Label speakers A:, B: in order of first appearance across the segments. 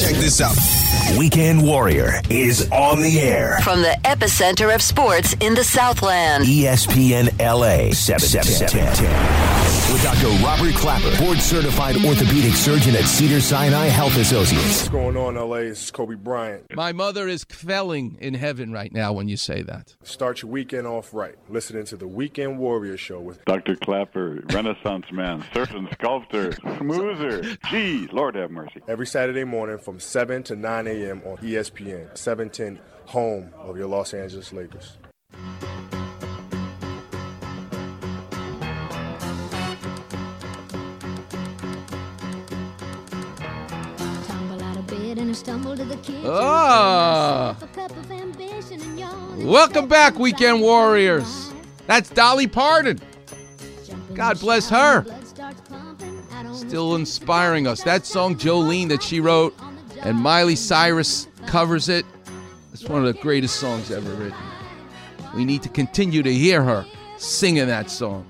A: Check this out.
B: Weekend Warrior is on the air.
C: From the epicenter of sports in the Southland.
B: ESPN LA 710. With Dr. Robert Klapper, board certified orthopedic surgeon at Cedar Sinai Health Associates.
D: What's going on, LA? It's Kobe Bryant.
E: My mother is kvelling in heaven right now when you say that.
D: Start your weekend off right. Listening to the Weekend Warrior Show with
F: Dr. Klapper, Renaissance man, surgeon, sculptor, smoozer. Gee, Lord have mercy.
D: every Saturday morning from 7 to 9 a.m. on ESPN, 710, home of your Los Angeles Lakers.
E: Ah.
G: and
E: Welcome back, Weekend Warriors. That's Dolly Parton. God bless her.
G: blood starts pumping. I don't
E: Still inspiring us. That song, Jolene, that she wrote, and Miley Cyrus covers it. It's one of the greatest songs ever written. We need to continue to hear her singing that song.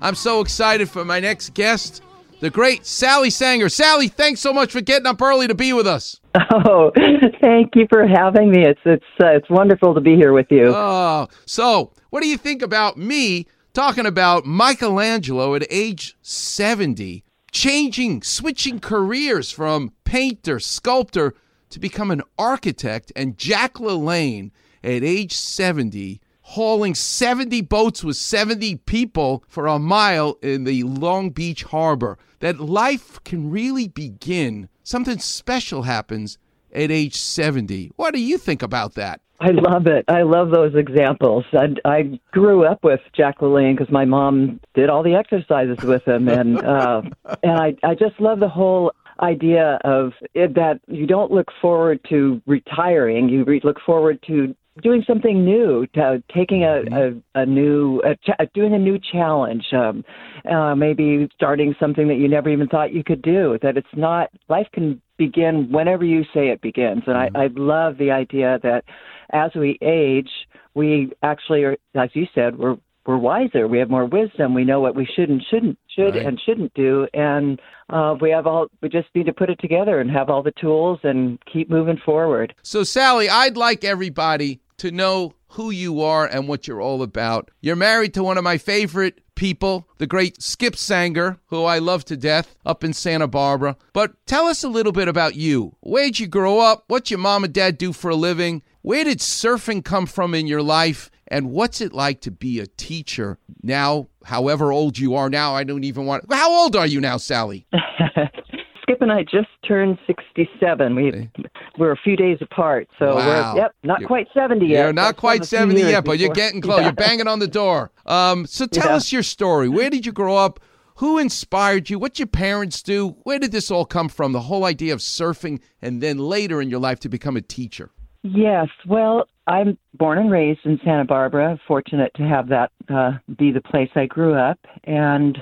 E: I'm so excited for my next guest, the great Sally Sanger. Sally, thanks so much for getting up early to be with us.
H: Oh, thank you for having me. It's it's uh, it's wonderful to be here with you.
E: Oh, so what do you think about me talking about Michelangelo at age 70, changing, switching careers from painter, sculptor to become an architect, and Jack LaLanne at age 70 hauling 70 boats with 70 people for a mile in the Long Beach harbor. That life can really begin. Something special happens at age 70. What do you think about that?
H: I love it. I love those examples. I, I grew up with Jack LaLanne because my mom did all the exercises with him, and uh, and I I just love the whole idea of it, that you don't look forward to retiring. You re- look forward to doing something new, to taking a a, a new a cha- doing a new challenge. Um, uh, maybe starting something that you never even thought you could do. That it's not life can begin whenever you say it begins, and I, I love the idea that as we age, we actually are, as you said, we're we're wiser. We have more wisdom. We know what we should and shouldn't should
E: Right.
H: and shouldn't do, and uh, we have all. We just need to put it together and have all the tools and keep moving forward.
E: So, Sally, I'd like everybody to know who you are and what you're all about. You're married to one of my favorite people, the great Skip Sanger, who I love to death up in Santa Barbara. But tell us a little bit about you. Where'd you grow up? What's your mom and dad do for a living? Where did surfing come from in your life? And what's it like to be a teacher now, however old you are now? I don't even want. How old are you now, Sally?
H: And I just turned 67. We we're a few days apart, so
E: Wow.
H: we're yep, not
E: You're-
H: quite 70 yet.
E: You're not quite
H: still have a
E: 70
H: few years
E: yet, but you're getting close.
H: Yeah.
E: You're banging on the door. Um, so tell
H: Yeah.
E: us your story. Where did you grow up? Who inspired you? What did your parents do? Where did this all come from? The whole idea of surfing and then later in your life to become a teacher.
H: Yes, well, I'm born and raised in Santa Barbara. Fortunate to have that uh, be the place I grew up, and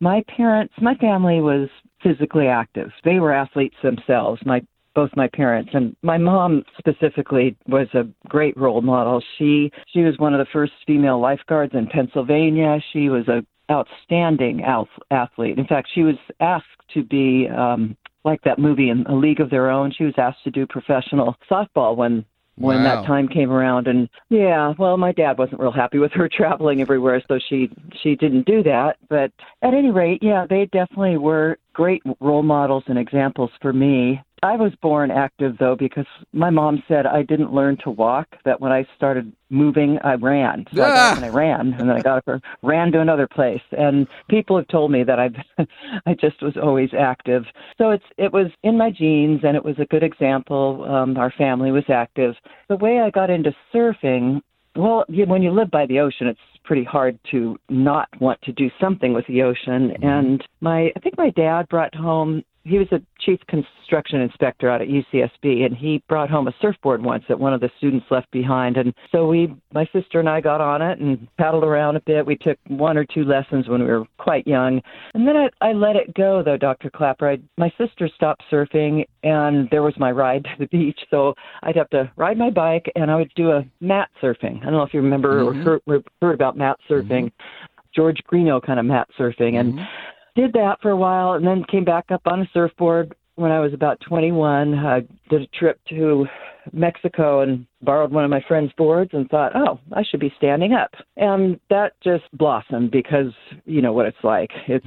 H: my parents, my family was physically active. They were athletes themselves. My both my parents and my mom specifically was a great role model. She she was one of the first female lifeguards in Pennsylvania. She was a outstanding ath- athlete. In fact, she was asked to be um, like that movie in A League of Their Own. She was asked to do professional softball when when
E: Wow.
H: that time came around. And yeah well my dad wasn't real happy with her traveling everywhere so she she didn't do that. But at any rate yeah they definitely were great role models and examples for me i was born active though because my mom said i didn't learn to walk that when i started moving i ran. So i got
E: Ah.
H: up and i ran and then i got up and ran to another place. And people have told me that i've i just was always active. So it's it was in my genes and it was a good example um our family was active. The way i got into surfing well when you live by the ocean it's pretty hard to not want to do something with the ocean. And my i think my dad brought home he was a chief construction inspector out at UCSB, and he brought home a surfboard once that one of the students left behind. And so we, my sister and I, got on it and paddled around a bit. We took one or two lessons when we were quite young, and then I, I let it go. Though Dr. Klapper, I, my sister stopped surfing, and there was my ride to the beach. So I'd have to ride my bike, and I would do a mat surfing. I don't know if you remember or mm-hmm. heard, heard about mat surfing. Mm-hmm. George Greenough kind of mat surfing, and mm-hmm. Did that for a while and then came back up on a surfboard when I was about 21. I did a trip to Mexico and borrowed one of my friend's boards and thought, oh, I should be standing up. And that just blossomed because you know what it's like. It's,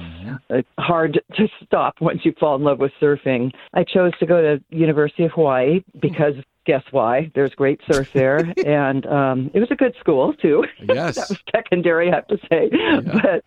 H: it's hard to stop once you fall in love with surfing. I chose to go to University of Hawaii because guess why? There's great surf there, and um, it was a good school too.
E: Yes.
H: that was secondary, I have to say, but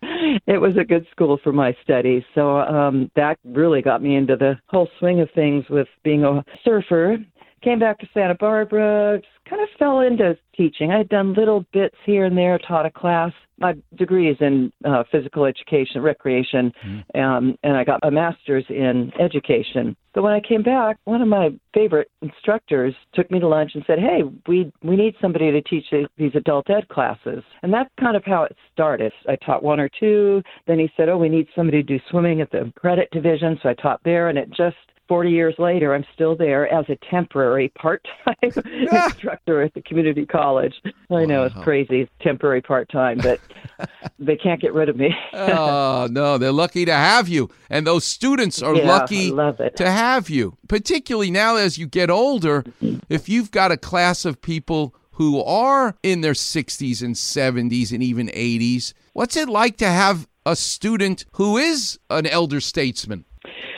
H: it was a good school for my studies. So um, that really got me into the whole swing of things with being a surfer. Came back to Santa Barbara, just kind of fell into teaching. I had done little bits here and there, taught a class. My degree is in uh, physical education, recreation, um, and I got a master's in education. But when I came back, one of my favorite instructors took me to lunch and said, "Hey, we we need somebody to teach these adult ed classes." And that's kind of how it started. I taught one or two. Then he said, "Oh, we need somebody to do swimming at the credit division," so I taught there, and it just 40 years later, I'm still there as a temporary part-time instructor at the community college. I know it's
E: Wow.
H: crazy, temporary part-time, but they can't get rid of me.
E: oh no, they're lucky to have you, and those students are
H: Yeah,
E: lucky to have you. Particularly now, as you get older, if you've got a class of people who are in their 60s and 70s and even 80s, what's it like to have a student who is an elder statesman?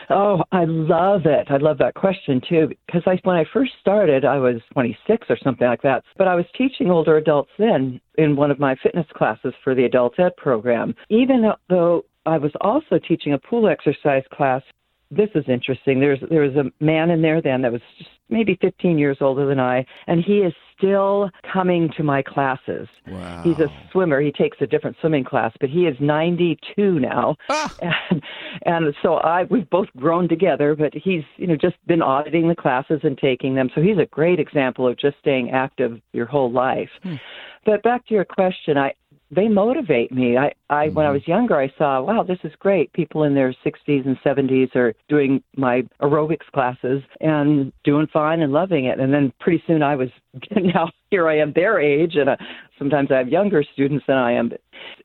H: Oh, I love it. I love that question too because I when I first started, I was 26 or something like that. But I was teaching older adults then in one of my fitness classes for the adult ed program. Even though I was also teaching a pool exercise class. This is interesting. There's there was a man in there then that was just maybe 15 years older than I, and he is still coming to my classes.
E: Wow.
H: He's a swimmer. He takes a different swimming class, but he is 92 now.
E: Ah.
H: And, and so I we've both grown together, but he's, you know, just been auditing the classes and taking them. So he's a great example of just staying active your whole life. But back to your question, I they motivate me. I, I when I mm-hmm. was younger, I saw, wow, this is great. People in their 60s and 70s are doing my aerobics classes and doing fine and loving it. And then pretty soon I was now here I am their age, and uh, sometimes I have younger students than I am.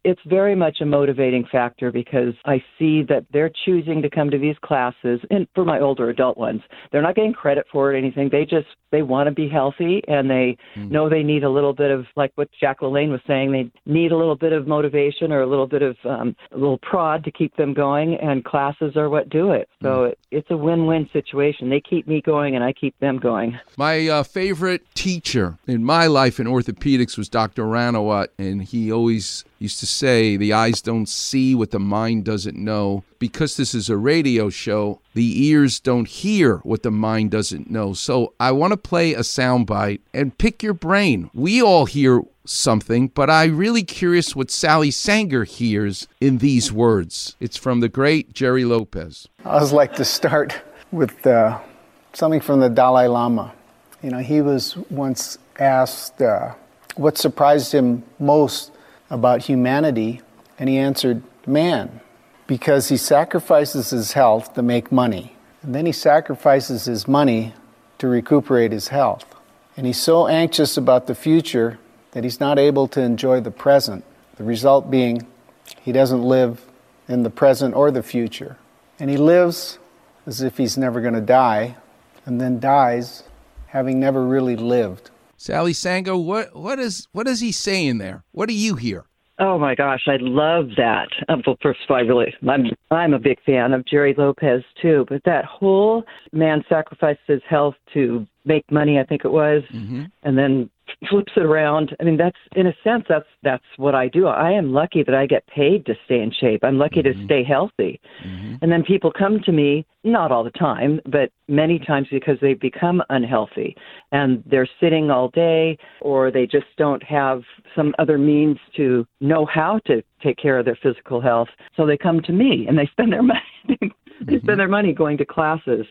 H: It's very much a motivating factor because I see that they're choosing to come to these classes, and for my older adult ones, they're not getting credit for it or anything. They just they want to be healthy, and they know they need a little bit of like what Jack LaLanne was saying. They need a little bit of motivation or a little bit of um, a little prod to keep them going, and classes are what do it. So it, it's a win-win situation. They keep me going, and I keep them going.
E: My uh, favorite teacher in my life in orthopedics was Dr. Ranawat, and he always used to say, The eyes don't see what the mind doesn't know. Because this is a radio show, the ears don't hear what the mind doesn't know. So I want to play a soundbite and pick your brain. We all hear something, but I'm really curious what Sally Sanger hears in these words. It's from the great Gerry Lopez.
A: I always like to start with uh, something from the Dalai Lama. You know, he was once asked uh, what surprised him most about humanity, and he answered, man, because he sacrifices his health to make money, and then he sacrifices his money to recuperate his health. And he's so anxious about the future that he's not able to enjoy the present, the result being he doesn't live in the present or the future. And he lives as if he's never going to die, and then dies having never really lived.
E: Sally Sanger, what what is what is he saying there? What do you hear?
H: Oh my gosh, I love that. Um, well, first of all, I really, I'm, I'm a big fan of Gerry Lopez too. But that whole man sacrificed his health to make money, I think it was, and then flips it around. I mean, that's in a sense, that's that's what I do. I am lucky that I get paid to stay in shape. I'm lucky to mm-hmm. stay healthy. Mm-hmm. And then people come to me, not all the time, but many times because they've become unhealthy and they're sitting all day or they just don't have some other means to know how to take care of their physical health. So they come to me and they spend their money they spend mm-hmm. their money going to classes.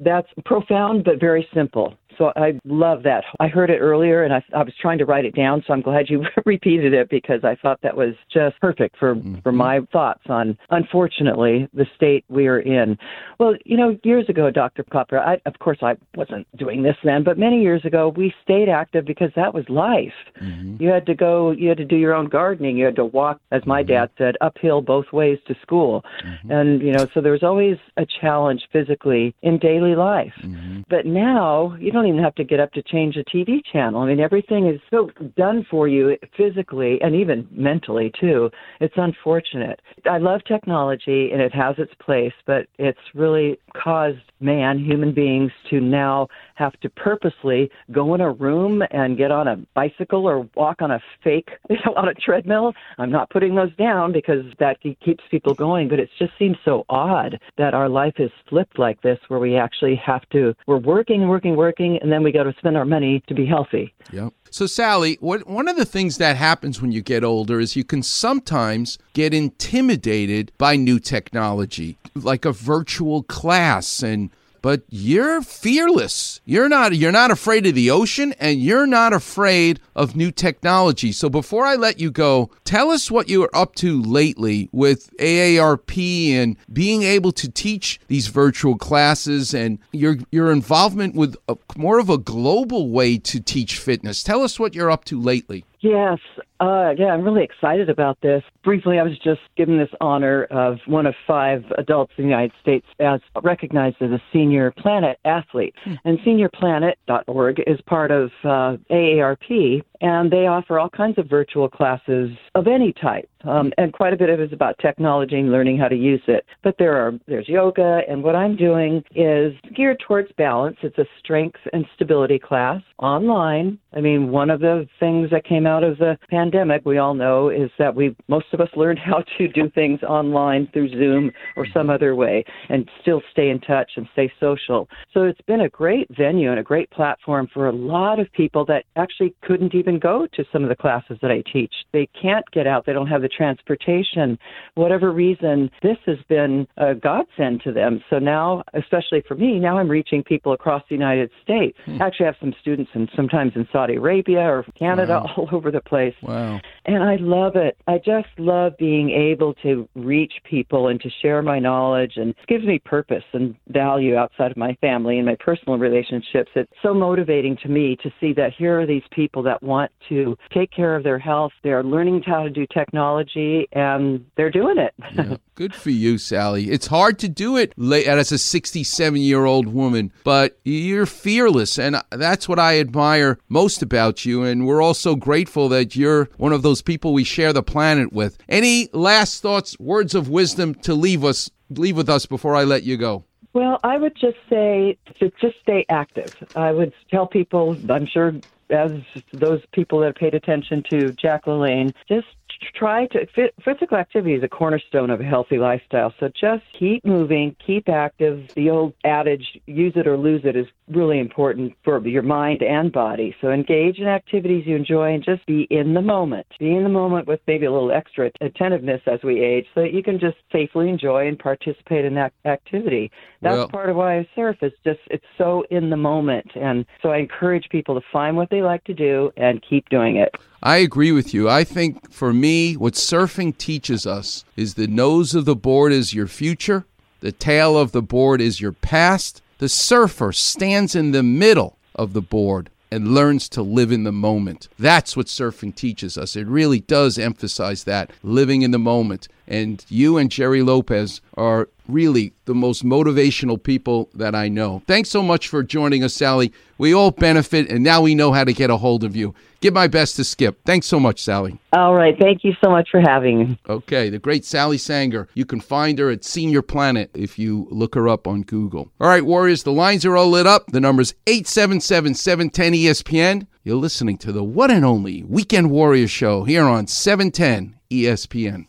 H: That's profound but very simple. So I love that. I heard it earlier and I, I was trying to write it down, so I'm glad you repeated it because I thought that was just perfect for,
E: Mm-hmm.
H: for my thoughts on, unfortunately, the state we are in. Well, you know, years ago, Dr. Copper, I, of course, I wasn't doing this then, but many years ago, we stayed active because that was life.
E: Mm-hmm.
H: You had to go, you had to do your own gardening, you had to walk, as my
E: Mm-hmm.
H: dad said, uphill both ways to school. And, you know, so there was always a challenge physically in daily life.
E: Mm-hmm.
H: But now you don't even have to get up to change a TV channel. I mean, everything is so done for you physically and even mentally, too. It's unfortunate. I love technology and it has its place, but it's really caused man, human beings, to now have to purposely go in a room and get on a bicycle or walk on a fake, you know, on a treadmill. I'm not putting those down because that keeps people going, but it just seems so odd that our life is flipped like this, where we actually have to, we're working, working, working, and then we got to spend our money to be healthy.
E: Yep. So, Sally, what, one of the things that happens when you get older is you can sometimes get intimidated by new technology, like a virtual class and but you're fearless. You're not you're not afraid of the ocean and you're not afraid of new technology. So before I let you go, tell us what you're up to lately with AARP and being able to teach these virtual classes and your your involvement with a, more of a global way to teach fitness. Tell us what you're up to lately.
H: Yes, uh, yeah, I'm really excited about this. Briefly, I was just given this honor of one of five adults in the United States as recognized as a Senior Planet athlete. And SeniorPlanet.org is part of uh, AARP, and they offer all kinds of virtual classes of any type. Um, and quite a bit of it is about technology and learning how to use it. But there are there's yoga, and what I'm doing is geared towards balance. It's a strength and stability class online. I mean, one of the things that came out of the pandemic, we all know, is that we most of us learned how to do things online through Zoom or some mm-hmm. other way, and still stay in touch and stay social. So it's been a great venue and a great platform for a lot of people that actually couldn't even go to some of the classes that I teach. They can't get out. They don't have the transportation, whatever reason, this has been a godsend to them. So now, especially for me, now I'm reaching people across the United States. Hmm. Actually, I have some students and sometimes in Saudi Arabia or Canada, all over the place.
E: Wow.
H: And I love it. I just love being able to reach people and to share my knowledge and it gives me purpose and value outside of my family and my personal relationships. It's so motivating to me to see that here are these people that want to take care of their health. They're learning how to do technology and they're doing it.
E: Yeah. Good for you, Sally. It's hard to do it as a 67 year old woman, but you're fearless. And that's what I admire most about you. And we're also grateful that you're one of those people we share the planet with. Any last thoughts, words of wisdom to leave us, leave with us before I let you go?
H: Well, I would just say to just stay active. I would tell people, I'm sure as those people that paid attention to Jack LaLanne, just try to physical activity is a cornerstone of a healthy lifestyle. So just keep moving, keep active. The old adage, use it or lose it, is really important for your mind and body. So engage in activities you enjoy and just be in the moment. Be in the moment with maybe a little extra attentiveness as we age so that you can just safely enjoy and participate in that activity. That's
E: Well-
H: part of why I surf. It's just, it's so in the moment. And so I encourage people to find what they like to do and keep doing it.
E: I agree with you. I think for me, what surfing teaches us is the nose of the board is your future, the tail of the board is your past. The surfer stands in the middle of the board and learns to live in the moment. That's what surfing teaches us. It really does emphasize that living in the moment. And you and Gerry Lopez are really the most motivational people that I know. Thanks so much for joining us, Sally. We all benefit, and now we know how to get a hold of you. Give my best to Skip. Thanks so much, Sally.
H: All right. Thank you so much for having me.
E: Okay, the great Sally Sanger. You can find her at Senior Planet if you look her up on Google. All right, Warriors, the lines are all lit up. The number's 877 710 ESPN. You're listening to the one and only Weekend Warrior Show here on E 710 ESPN.